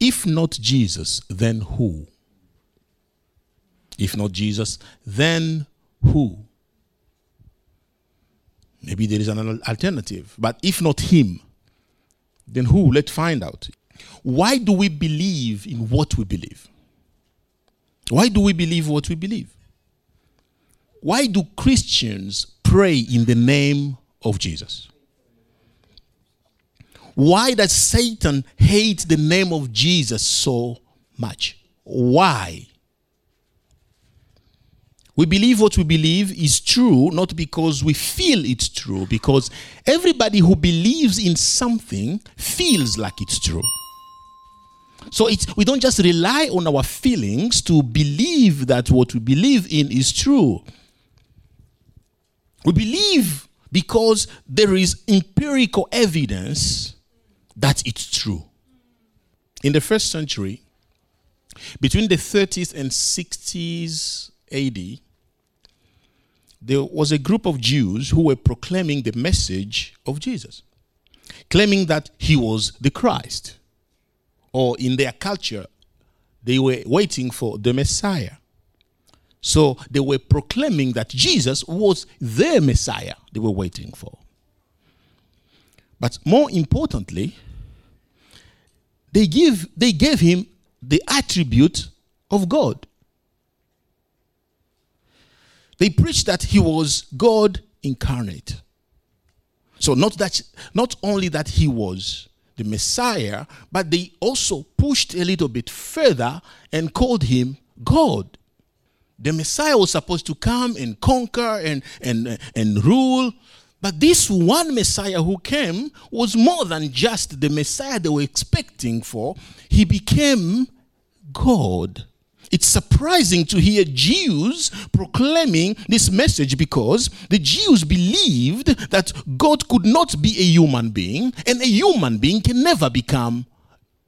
If not Jesus, then who? If not Jesus, then who? Maybe there is an alternative. But if not him, then who? Let's find out. Why do we believe in what we believe? Why do we believe what we believe? Why do Christians pray in the name of Jesus? Why does Satan hate the name of Jesus so much? Why? We believe what we believe is true, not because we feel it's true, because everybody who believes in something feels like it's true. So it's, we don't just rely on our feelings to believe that what we believe in is true. We believe because there is empirical evidence that it's true. In the first century, between the 30s and 60s AD, there was a group of Jews who were proclaiming the message of Jesus, claiming that he was the Christ, or in their culture, they were waiting for the Messiah. So they were proclaiming that Jesus was their Messiah they were waiting for. But more importantly, they give they gave him the attribute of God. They preached that he was God incarnate. So not that not only that he was the Messiah, but they also pushed a little bit further and called him God. The Messiah was supposed to come and conquer and, and, and rule. But this one Messiah who came was more than just the Messiah they were expecting for. He became God. It's surprising to hear Jews proclaiming this message because the Jews believed that God could not be a human being and a human being can never become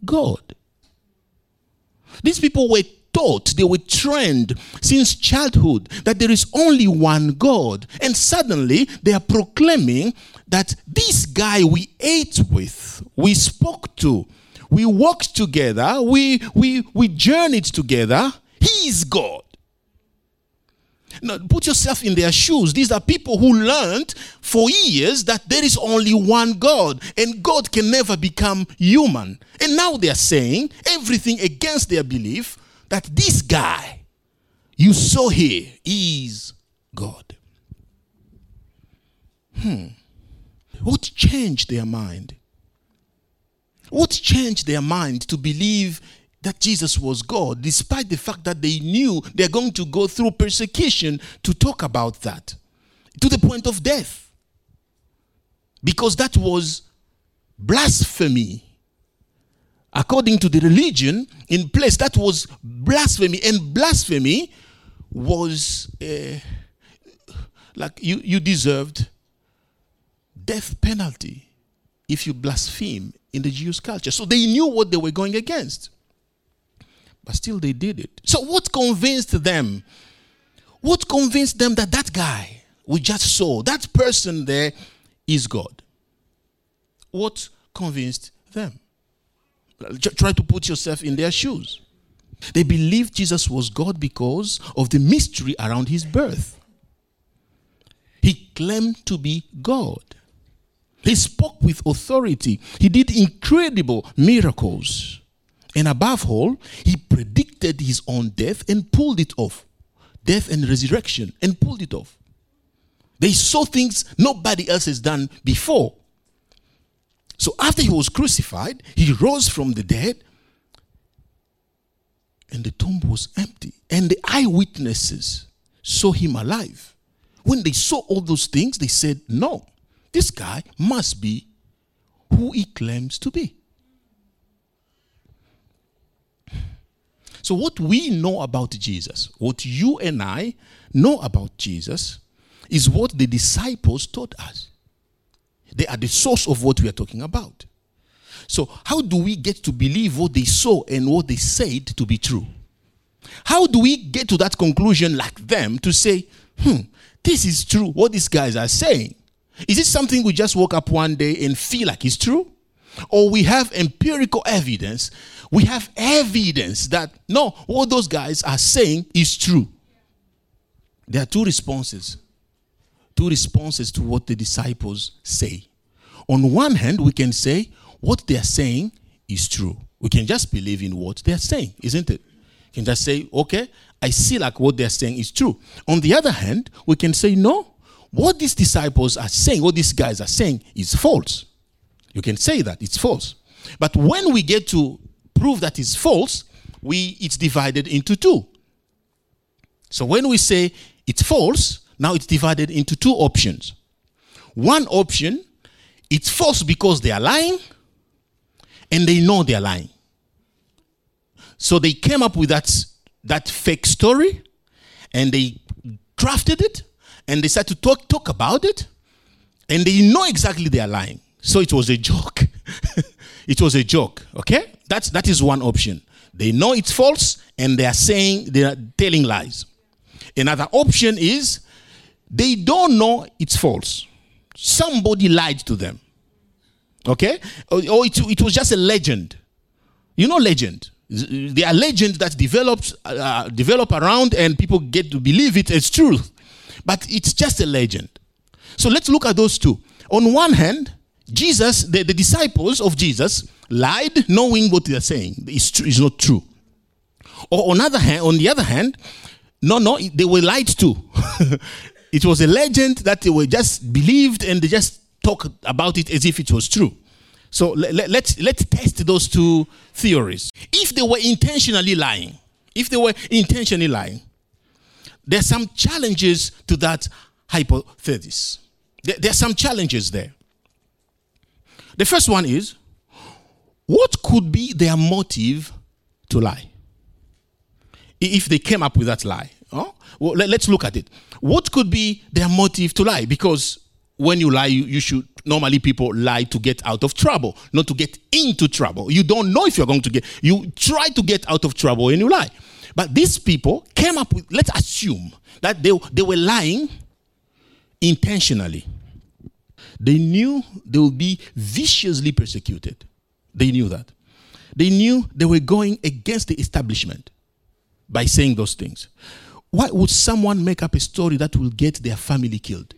God. These people were taught, they were trained since childhood that there is only one God. And suddenly they are proclaiming that this guy we ate with, we spoke to, we walked together, we, we, we journeyed together. He is God. Now, put yourself in their shoes. These are people who learned for years that there is only one God and God can never become human. And now they are saying everything against their belief that this guy you saw here is God. Hmm. What changed their mind? What changed their mind to believe that Jesus was God, despite the fact that they knew they're going to go through persecution to talk about that to the point of death? Because that was blasphemy. According to the religion in place, that was blasphemy. And blasphemy was uh, like you, you deserved death penalty if you blaspheme in the Jewish culture. So they knew what they were going against. But still they did it. So what convinced them? What convinced them that that guy we just saw, that person there is God? What convinced them? Try to put yourself in their shoes. They believed Jesus was God because of the mystery around his birth. He claimed to be God. He spoke with authority. He did incredible miracles. And above all, he predicted his own death and pulled it off. Death and resurrection and pulled it off. They saw things nobody else has done before. So after he was crucified, he rose from the dead and the tomb was empty. And the eyewitnesses saw him alive. When they saw all those things, they said, No, this guy must be who he claims to be. So, what we know about Jesus, what you and I know about Jesus, is what the disciples taught us. They are the source of what we are talking about. So, how do we get to believe what they saw and what they said to be true? How do we get to that conclusion like them to say, hmm, this is true, what these guys are saying? Is it something we just woke up one day and feel like it's true? or we have empirical evidence, we have evidence that no, what those guys are saying is true. There are two responses. Two responses to what the disciples say. On one hand, we can say what they are saying is true. We can just believe in what they are saying, isn't it? You can just say, okay, I see like what they're saying is true. On the other hand, we can say, no, what these disciples are saying, what these guys are saying is false. You can say that it's false. But when we get to prove that it's false, we it's divided into two. So when we say it's false, now it's divided into two options. One option, it's false because they are lying and they know they're lying. So they came up with that, that fake story and they crafted it and they started to talk, talk about it and they know exactly they are lying. So it was a joke. it was a joke. Okay? That's that is one option. They know it's false and they are saying they are telling lies. Another option is they don't know it's false. Somebody lied to them. Okay? Or, or it, it was just a legend. You know legend. They are legends that develops uh, develop around and people get to believe it as truth. But it's just a legend. So let's look at those two. On one hand, Jesus, the, the disciples of Jesus, lied knowing what they are saying is, is not true. Or on, other hand, on the other hand, no, no, they were lied to. it was a legend that they were just believed and they just talk about it as if it was true. So let, let, let's, let's test those two theories. If they were intentionally lying, if they were intentionally lying, there's some challenges to that hypothesis. There, there are some challenges there. The first one is what could be their motive to lie? If they came up with that lie. Oh? Well, let, us look at it. What could be their motive to lie? Because when you lie, you, you should normally people lie to get out of trouble, not to get into trouble. You don't know if you're going to get, you try to get out of trouble and you lie. But these people came up with, let's assume that they, they were lying intentionally. They knew they would be viciously persecuted. They knew that. They knew they were going against the establishment by saying those things. Why would someone make up a story that will get their family killed?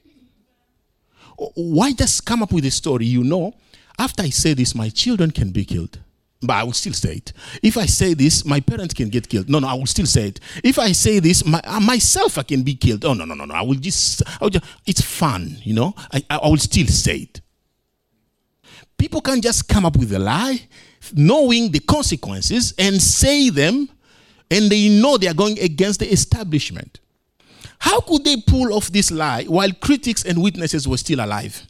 Why just come up with a story you know, after I say this, my children can be killed? but I will still say it. If I say this, my parents can get killed. No, no, I will still say it. If I say this, my, uh, myself I can be killed. Oh no, no, no, no. I will just, I will just it's fun, you know. I, I will still say it. People can just come up with a lie, knowing the consequences, and say them, and they know they are going against the establishment. How could they pull off this lie while critics and witnesses were still alive?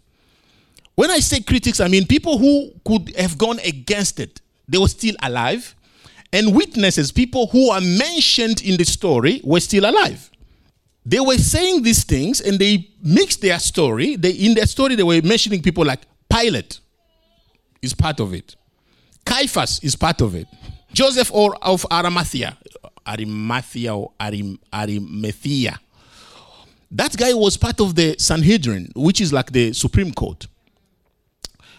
When I say critics, I mean people who could have gone against it they were still alive. And witnesses, people who are mentioned in the story, were still alive. They were saying these things and they mixed their story. They, in their story, they were mentioning people like Pilate is part of it, Caiaphas is part of it, Joseph or of Arimathea, Arimathea or Arim, Arimathea. That guy was part of the Sanhedrin, which is like the Supreme Court.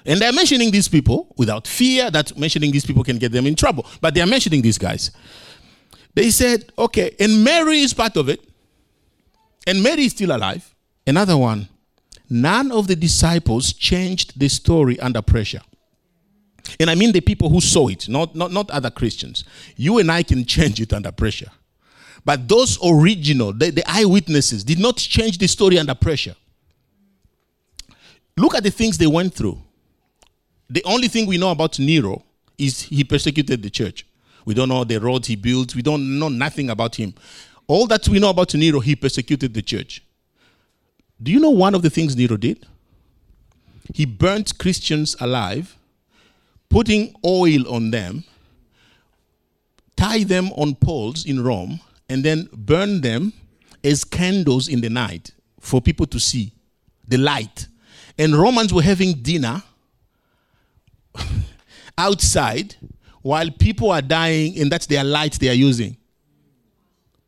And they're mentioning these people without fear that mentioning these people can get them in trouble. But they're mentioning these guys. They said, okay, and Mary is part of it. And Mary is still alive. Another one, none of the disciples changed the story under pressure. And I mean the people who saw it, not, not, not other Christians. You and I can change it under pressure. But those original, the, the eyewitnesses, did not change the story under pressure. Look at the things they went through. The only thing we know about Nero is he persecuted the church. We don't know the roads he built. We don't know nothing about him. All that we know about Nero, he persecuted the church. Do you know one of the things Nero did? He burnt Christians alive, putting oil on them, tie them on poles in Rome, and then burn them as candles in the night for people to see the light. And Romans were having dinner outside while people are dying, and that's their light they are using.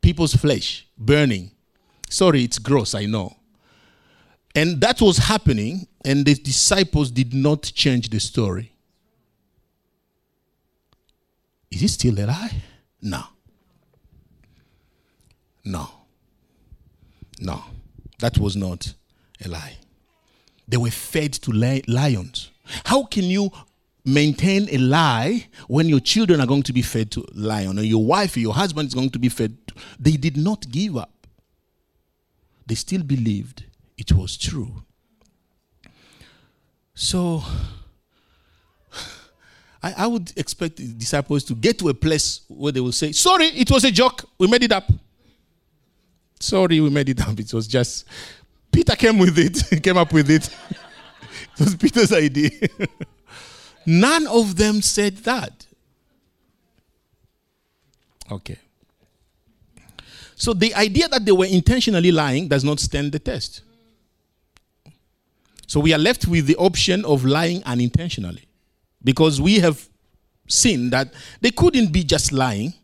People's flesh burning. Sorry, it's gross, I know. And that was happening, and the disciples did not change the story. Is it still a lie? No. No. No. That was not a lie. They were fed to lions. How can you maintain a lie when your children are going to be fed to lion or your wife or your husband is going to be fed? To, they did not give up. They still believed it was true. So I, I would expect the disciples to get to a place where they will say, Sorry, it was a joke. We made it up. Sorry, we made it up. It was just Peter came with it, came up with it. it was Peter's idea. None of them said that. Okay. So the idea that they were intentionally lying does not stand the test. So we are left with the option of lying unintentionally because we have seen that they couldn't be just lying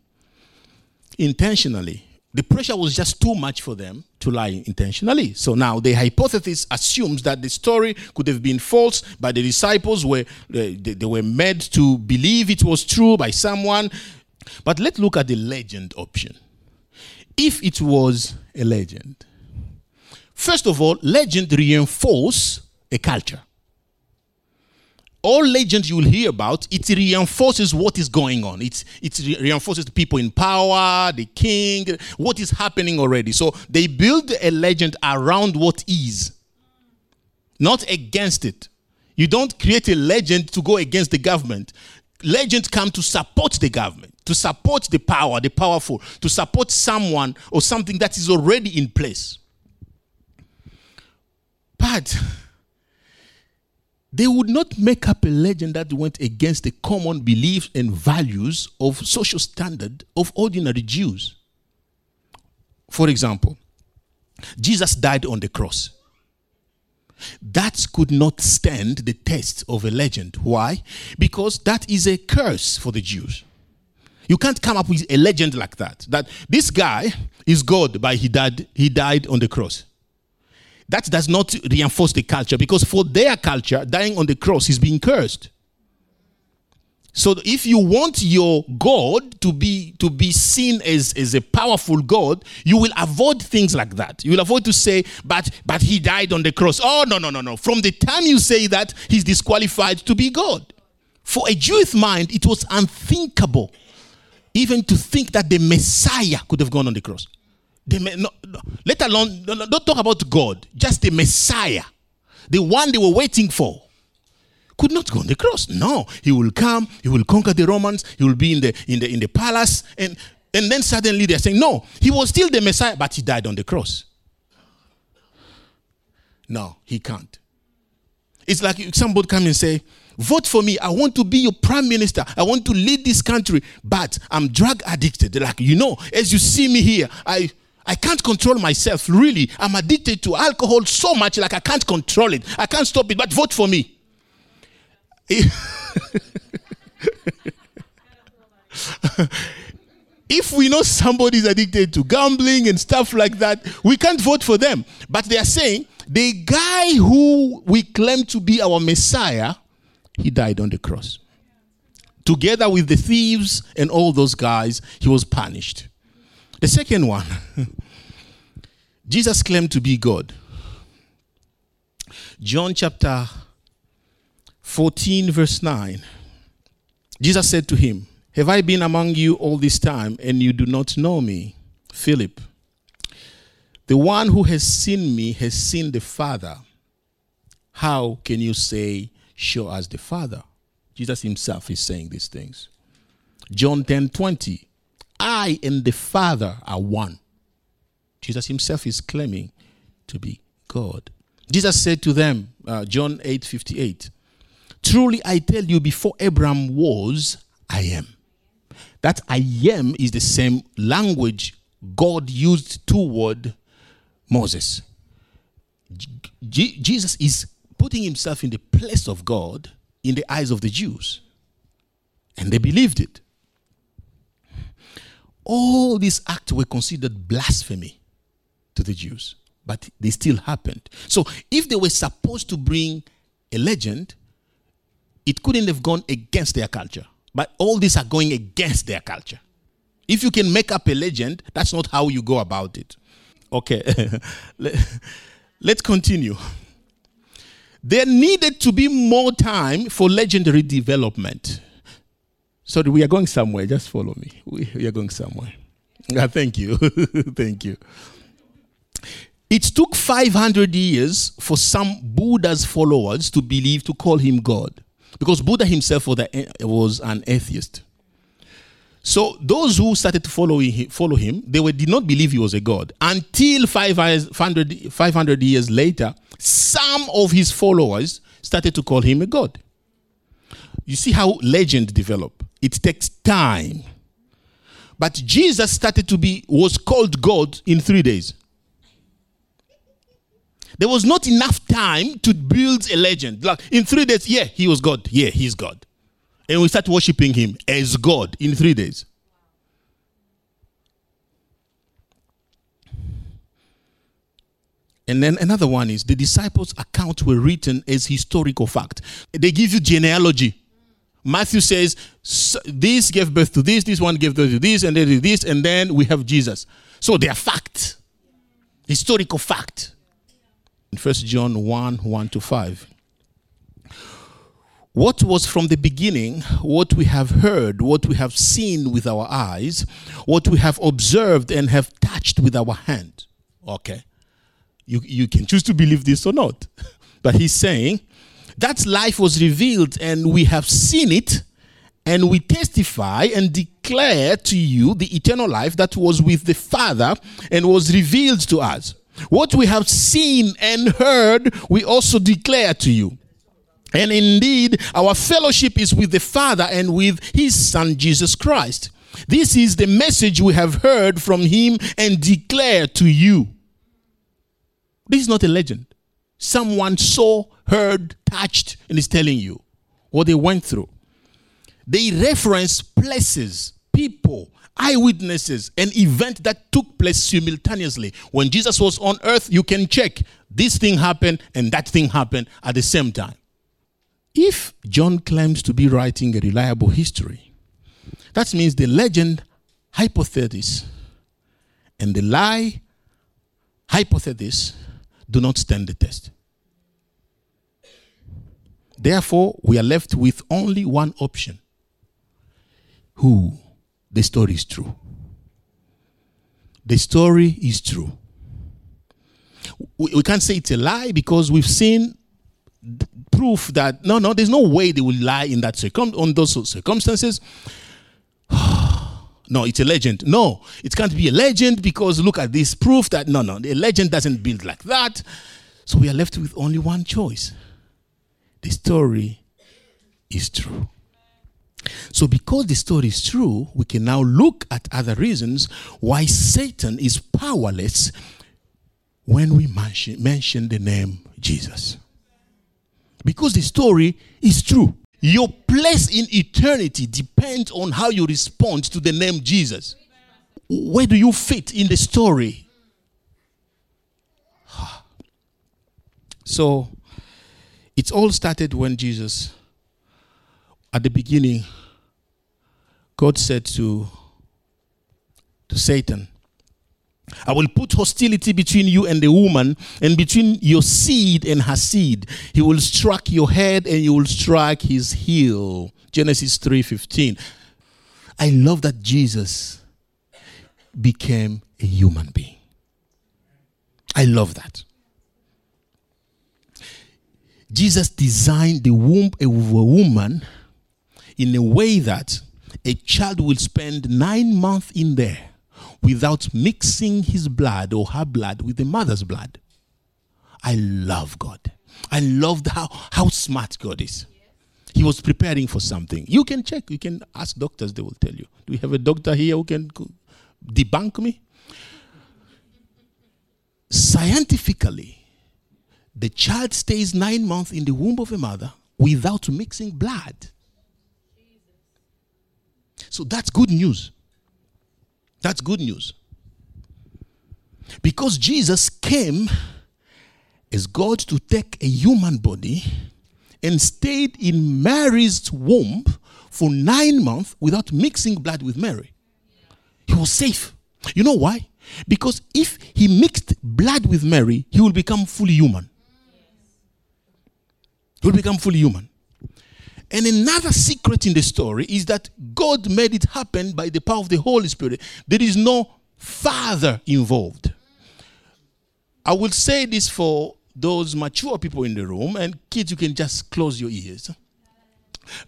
intentionally. The pressure was just too much for them to lie intentionally. So now the hypothesis assumes that the story could have been false, but the disciples were uh, they, they were made to believe it was true by someone. But let's look at the legend option. If it was a legend, first of all, legend reinforce a culture all legends you will hear about, it reinforces what is going on. It, it reinforces the people in power, the king, what is happening already. So they build a legend around what is, not against it. You don't create a legend to go against the government. Legends come to support the government, to support the power, the powerful, to support someone or something that is already in place. But they would not make up a legend that went against the common beliefs and values of social standard of ordinary Jews. For example, Jesus died on the cross. That could not stand the test of a legend. Why? Because that is a curse for the Jews. You can't come up with a legend like that. That this guy is God, but he died, he died on the cross that does not reinforce the culture because for their culture, dying on the cross is being cursed. So if you want your God to be to be seen as, as a powerful God, you will avoid things like that. You will avoid to say, but but he died on the cross. Oh no, no, no, no. From the time you say that, he's disqualified to be God. For a Jewish mind, it was unthinkable even to think that the Messiah could have gone on the cross. The, no, no, let alone, don't talk about God, just the Messiah, the one they were waiting for, could not go on the cross. No, he will come, he will conquer the Romans, he will be in the in the in the palace, and and then suddenly they're saying, No, he was still the Messiah, but he died on the cross. No, he can't. It's like somebody come and say, Vote for me. I want to be your prime minister. I want to lead this country, but I'm drug addicted. Like, you know, as you see me here, I I can't control myself, really. I'm addicted to alcohol so much, like I can't control it. I can't stop it, but vote for me. if we know somebody's addicted to gambling and stuff like that, we can't vote for them. But they are saying the guy who we claim to be our Messiah, he died on the cross. Together with the thieves and all those guys, he was punished. The second one, Jesus claimed to be God. John chapter 14, verse 9. Jesus said to him, Have I been among you all this time and you do not know me? Philip, the one who has seen me has seen the Father. How can you say, Show us the Father? Jesus himself is saying these things. John 10 20. I and the Father are one. Jesus himself is claiming to be God. Jesus said to them, uh, John 8 58, Truly I tell you, before Abraham was, I am. That I am is the same language God used toward Moses. Jesus is putting himself in the place of God in the eyes of the Jews. And they believed it all these acts were considered blasphemy to the Jews, but they still happened. So if they were supposed to bring a legend, it couldn't have gone against their culture But all these are going against their culture. If you can make up a legend, that's not how you go about it. Okay, let's continue. There needed to be more time for legendary development. Sorry, we are going somewhere. Just follow me. We, we are going somewhere. Yeah, thank you. thank you. It took 500 years for some Buddha's followers to believe to call him God because Buddha himself was an atheist. So those who started to follow him, follow him they were, did not believe he was a god until 500, 500 years later. Some of his followers started to call him a god. You see how legend develop. It takes time. But Jesus started to be was called God in three days. There was not enough time to build a legend. Like in three days, yeah, he was God. Yeah, he's God. And we start worshiping him as God in three days. And then another one is the disciples' accounts were written as historical fact. They give you genealogy. Matthew says this gave birth to this, this one gave birth to this, and then this, and then we have Jesus. So they are fact, historical fact. In 1 John 1 1 to 5. What was from the beginning, what we have heard, what we have seen with our eyes, what we have observed and have touched with our hand. Okay. You, you can choose to believe this or not. But he's saying that life was revealed and we have seen it and we testify and declare to you the eternal life that was with the Father and was revealed to us. What we have seen and heard, we also declare to you. And indeed, our fellowship is with the Father and with His Son, Jesus Christ. This is the message we have heard from Him and declare to you. This is not a legend. Someone saw, heard, touched, and is telling you what they went through. They reference places, people, eyewitnesses, an event that took place simultaneously. When Jesus was on earth, you can check this thing happened and that thing happened at the same time. If John claims to be writing a reliable history, that means the legend hypothesis and the lie hypothesis do not stand the test. Therefore, we are left with only one option who the story is true. The story is true. We, we can't say it's a lie because we've seen proof that no, no, there's no way they will lie in that circum on those circumstances. no, it's a legend. No, it can't be a legend because look at this proof that no, no, the legend doesn't build like that. So we are left with only one choice. The story is true. So, because the story is true, we can now look at other reasons why Satan is powerless when we mention, mention the name Jesus. Because the story is true. Your place in eternity depends on how you respond to the name Jesus. Where do you fit in the story? So, it all started when Jesus at the beginning, God said to, to Satan, I will put hostility between you and the woman, and between your seed and her seed. He will strike your head, and you will strike his heel. Genesis 3:15. I love that Jesus became a human being. I love that. Jesus designed the womb of a woman in a way that a child will spend nine months in there without mixing his blood or her blood with the mother's blood. I love God. I love how, how smart God is. He was preparing for something. You can check, you can ask doctors, they will tell you. Do we have a doctor here who can debunk me? Scientifically, the child stays nine months in the womb of a mother without mixing blood. So that's good news. That's good news. Because Jesus came as God to take a human body and stayed in Mary's womb for nine months without mixing blood with Mary. He was safe. You know why? Because if he mixed blood with Mary, he will become fully human. Will become fully human. And another secret in the story is that God made it happen by the power of the Holy Spirit. There is no father involved. I will say this for those mature people in the room, and kids, you can just close your ears.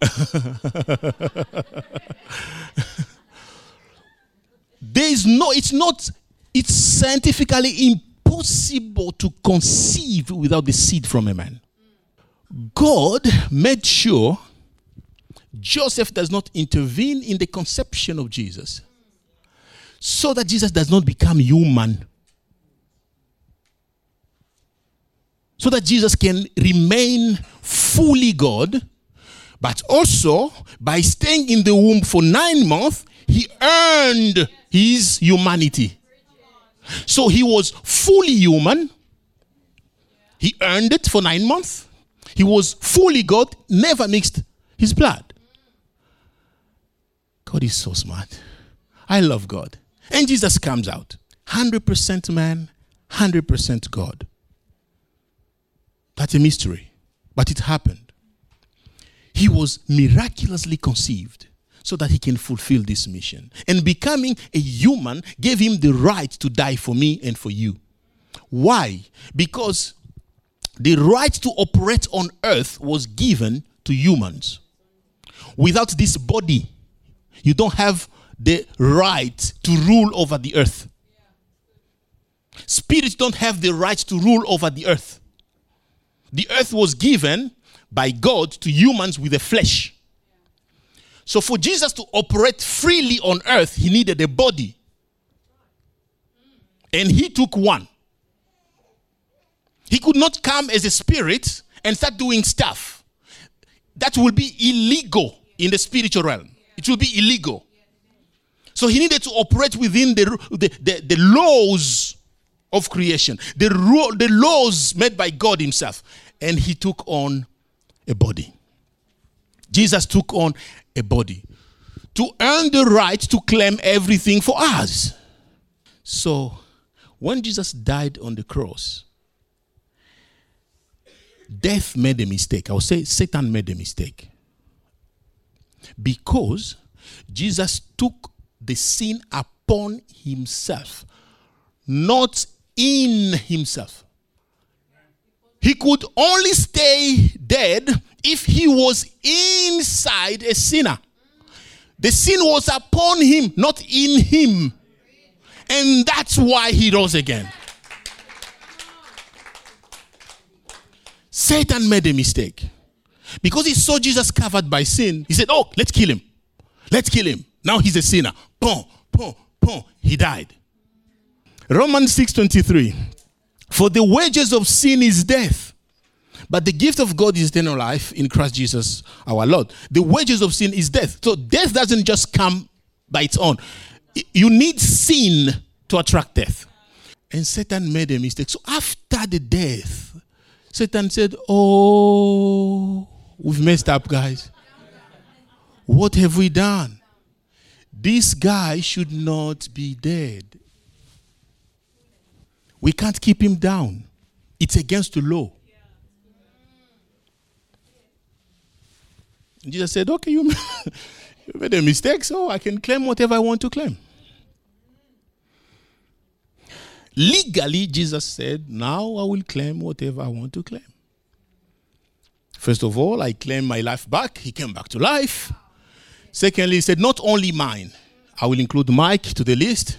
there is no, it's not, it's scientifically impossible to conceive without the seed from a man. God made sure Joseph does not intervene in the conception of Jesus so that Jesus does not become human. So that Jesus can remain fully God, but also by staying in the womb for nine months, he earned his humanity. So he was fully human. He earned it for nine months. He was fully God, never mixed his blood. God is so smart. I love God. And Jesus comes out 100% man, 100% God. That's a mystery, but it happened. He was miraculously conceived so that he can fulfill this mission. And becoming a human gave him the right to die for me and for you. Why? Because the right to operate on earth was given to humans. Without this body, you don't have the right to rule over the earth. Spirits don't have the right to rule over the earth. The earth was given by God to humans with a flesh. So for Jesus to operate freely on earth, he needed a body. And he took one. He could not come as a spirit and start doing stuff. That will be illegal in the spiritual realm. It will be illegal. So he needed to operate within the, the, the, the laws of creation, the, ro- the laws made by God Himself. And he took on a body. Jesus took on a body to earn the right to claim everything for us. So when Jesus died on the cross, death made a mistake. I will say Satan made a mistake because Jesus took the sin upon himself, not in himself. He could only stay dead if he was inside a sinner. The sin was upon him, not in him. And that's why he rose again. Satan made a mistake. Because he saw Jesus covered by sin, he said, Oh, let's kill him. Let's kill him. Now he's a sinner. Boom, boom, boom. He died. Romans 6:23. For the wages of sin is death. But the gift of God is eternal life in Christ Jesus our Lord. The wages of sin is death. So death doesn't just come by its own. You need sin to attract death. And Satan made a mistake. So after the death, Satan said, Oh, we've messed up, guys. What have we done? This guy should not be dead. We can't keep him down, it's against the law. Jesus said, Okay, you made a mistake, so I can claim whatever I want to claim. Legally, Jesus said, Now I will claim whatever I want to claim. First of all, I claim my life back. He came back to life. Secondly, he said, Not only mine, I will include Mike to the list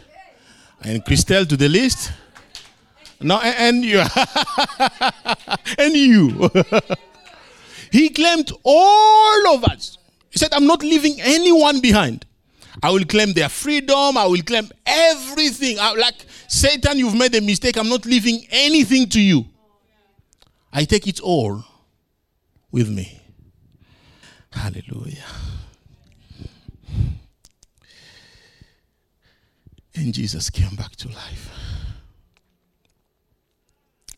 and Christelle to the list. No, and you. and you. he claimed all of us. He said, I'm not leaving anyone behind. I will claim their freedom. I will claim everything. I, like Satan, you've made a mistake. I'm not leaving anything to you. I take it all with me. Hallelujah. And Jesus came back to life.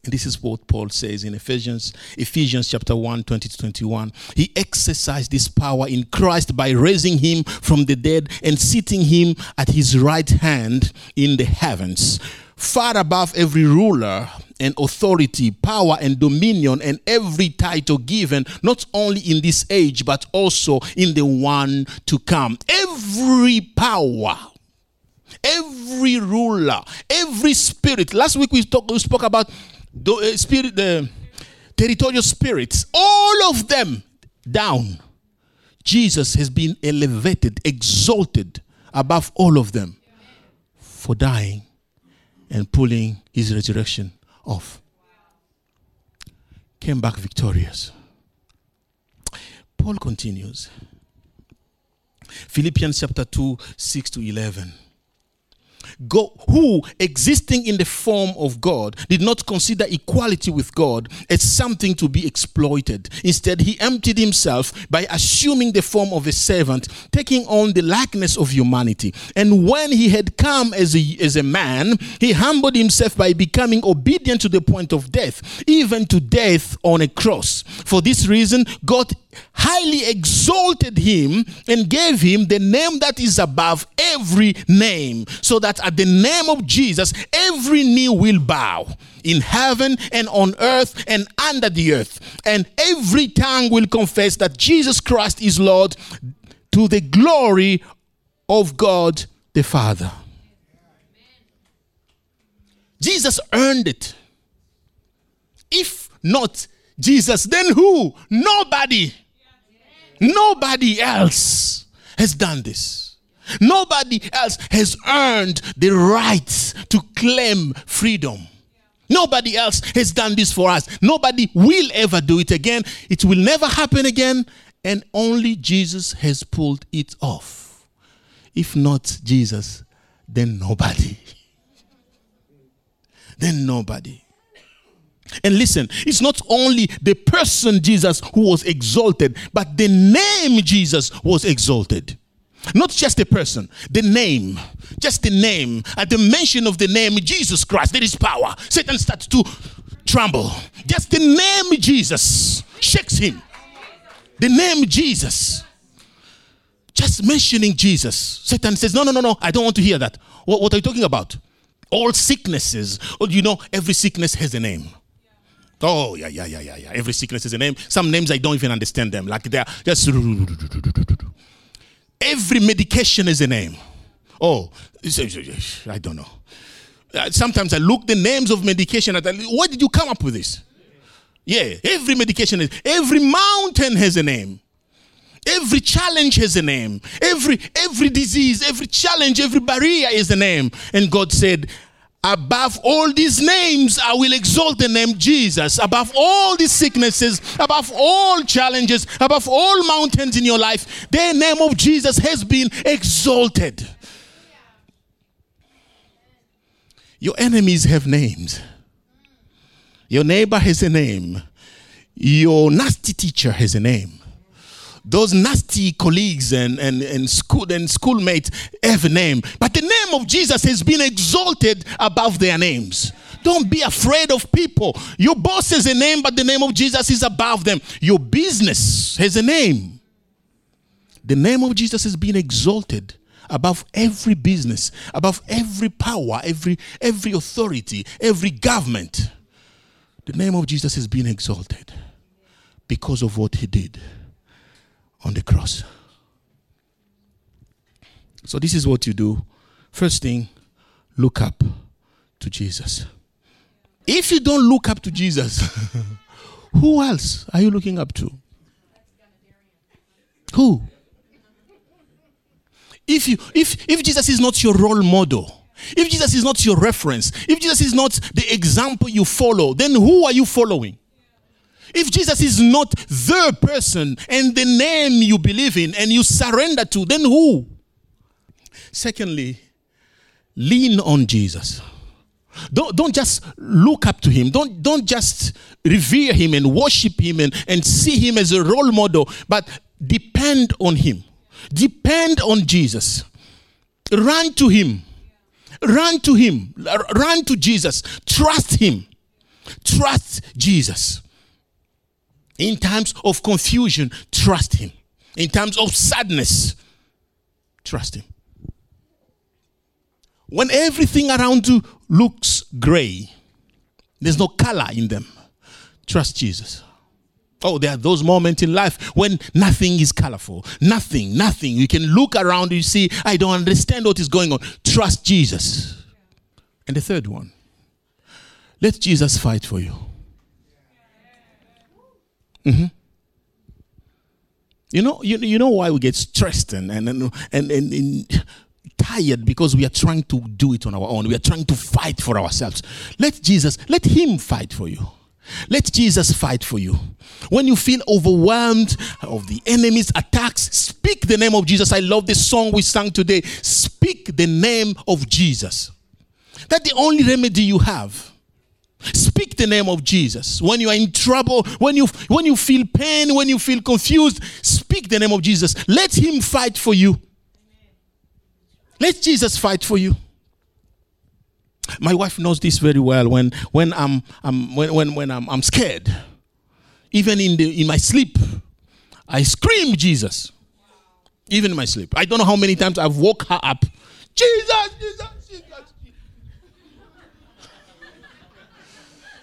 And this is what Paul says in Ephesians, Ephesians chapter 1, 20 to 21. He exercised this power in Christ by raising him from the dead and seating him at his right hand in the heavens, far above every ruler and authority, power and dominion, and every title given, not only in this age, but also in the one to come. Every power every ruler, every spirit. Last week we, talk, we spoke about the uh, spirit, the territorial spirits, all of them down. Jesus has been elevated, exalted above all of them for dying and pulling his resurrection off. Came back victorious. Paul continues. Philippians chapter 2, 6 to 11. God, who, existing in the form of God, did not consider equality with God as something to be exploited. Instead, he emptied himself by assuming the form of a servant, taking on the likeness of humanity. And when he had come as a, as a man, he humbled himself by becoming obedient to the point of death, even to death on a cross. For this reason, God highly exalted him and gave him the name that is above every name, so that at the name of Jesus, every knee will bow in heaven and on earth and under the earth, and every tongue will confess that Jesus Christ is Lord to the glory of God the Father. Jesus earned it. If not Jesus, then who? Nobody. Nobody else has done this. Nobody else has earned the right to claim freedom. Nobody else has done this for us. Nobody will ever do it again. It will never happen again. And only Jesus has pulled it off. If not Jesus, then nobody. then nobody. And listen, it's not only the person Jesus who was exalted, but the name Jesus was exalted. Not just the person, the name. Just the name. At the mention of the name Jesus Christ, there is power. Satan starts to tremble. Just the name Jesus shakes him. The name Jesus. Just mentioning Jesus. Satan says, No, no, no, no, I don't want to hear that. What, what are you talking about? All sicknesses. You know, every sickness has a name. Oh, yeah, yeah, yeah, yeah, yeah. Every sickness is a name. Some names I don't even understand them. Like they're just. Every medication is a name. Oh, I don't know. Uh, sometimes I look the names of medication. At where did you come up with this? Yeah, every medication is. Every mountain has a name. Every challenge has a name. Every every disease, every challenge, every barrier is a name. And God said, Above all these names, I will exalt the name Jesus. Above all these sicknesses, above all challenges, above all mountains in your life, the name of Jesus has been exalted. Your enemies have names. Your neighbor has a name. Your nasty teacher has a name those nasty colleagues and, and, and school and schoolmates have a name. But the name of Jesus has been exalted above their names. Don't be afraid of people. Your boss has a name, but the name of Jesus is above them. Your business has a name. The name of Jesus has been exalted above every business, above every power, every every authority, every government. The name of Jesus has been exalted because of what he did on the cross. So, this is what you do. First thing, look up to Jesus. If you don't look up to Jesus, who else are you looking up to? Who? If you if if Jesus is not your role model, if Jesus is not your reference, if Jesus is not the example you follow, then who are you following? If Jesus is not the person and the name you believe in and you surrender to, then who? Secondly, lean on Jesus. Don't, don't just look up to him. Don't, don't just revere him and worship him and, and see him as a role model, but depend on him. Depend on Jesus. Run to him. Run to him. Run to Jesus. Trust him. Trust Jesus. In times of confusion, trust Him. In times of sadness, trust Him. When everything around you looks gray, there's no color in them, trust Jesus. Oh, there are those moments in life when nothing is colorful. Nothing, nothing. You can look around, you see, I don't understand what is going on. Trust Jesus. And the third one, let Jesus fight for you. Mm-hmm. You know, you, you know why we get stressed and, and, and, and, and tired because we are trying to do it on our own. We are trying to fight for ourselves. Let Jesus, let Him fight for you. Let Jesus fight for you. When you feel overwhelmed of the enemy's attacks, speak the name of Jesus. I love this song we sang today. Speak the name of Jesus. That's the only remedy you have. Speak the name of Jesus. When you are in trouble, when you when you feel pain, when you feel confused, speak the name of Jesus. Let him fight for you. Let Jesus fight for you. My wife knows this very well. When when I'm, I'm when, when, when I'm, I'm scared, even in the in my sleep, I scream Jesus. Even in my sleep. I don't know how many times I've woke her up. Jesus, Jesus, Jesus.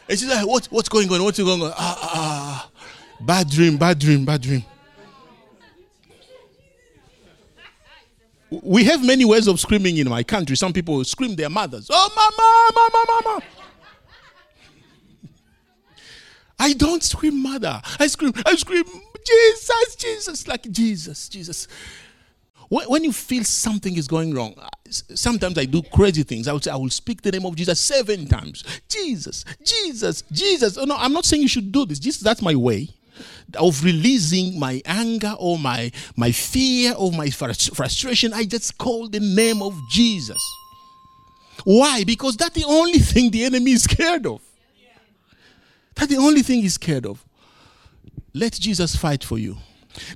And she's like, what, what's going on? What's going on? Ah, ah, ah. Bad dream, bad dream, bad dream. We have many ways of screaming in my country. Some people scream their mothers. Oh, mama, mama, mama. I don't scream mother. I scream, I scream, Jesus, Jesus, like Jesus, Jesus. When you feel something is going wrong, sometimes I do crazy things. I would say, I will speak the name of Jesus seven times. Jesus, Jesus, Jesus. Oh, no, I'm not saying you should do this. Jesus, that's my way of releasing my anger or my, my fear or my frustration. I just call the name of Jesus. Why? Because that's the only thing the enemy is scared of. That's the only thing he's scared of. Let Jesus fight for you.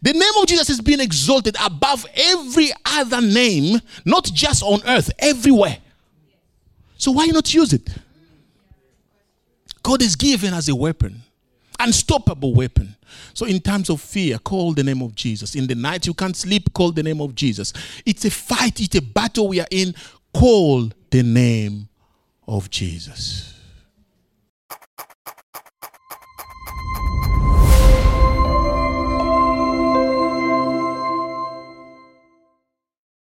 The name of Jesus is being exalted above every other name, not just on earth, everywhere. So why not use it? God is given as a weapon, unstoppable weapon. So in times of fear, call the name of Jesus. In the night you can't sleep, call the name of Jesus. It's a fight, it's a battle we are in. Call the name of Jesus.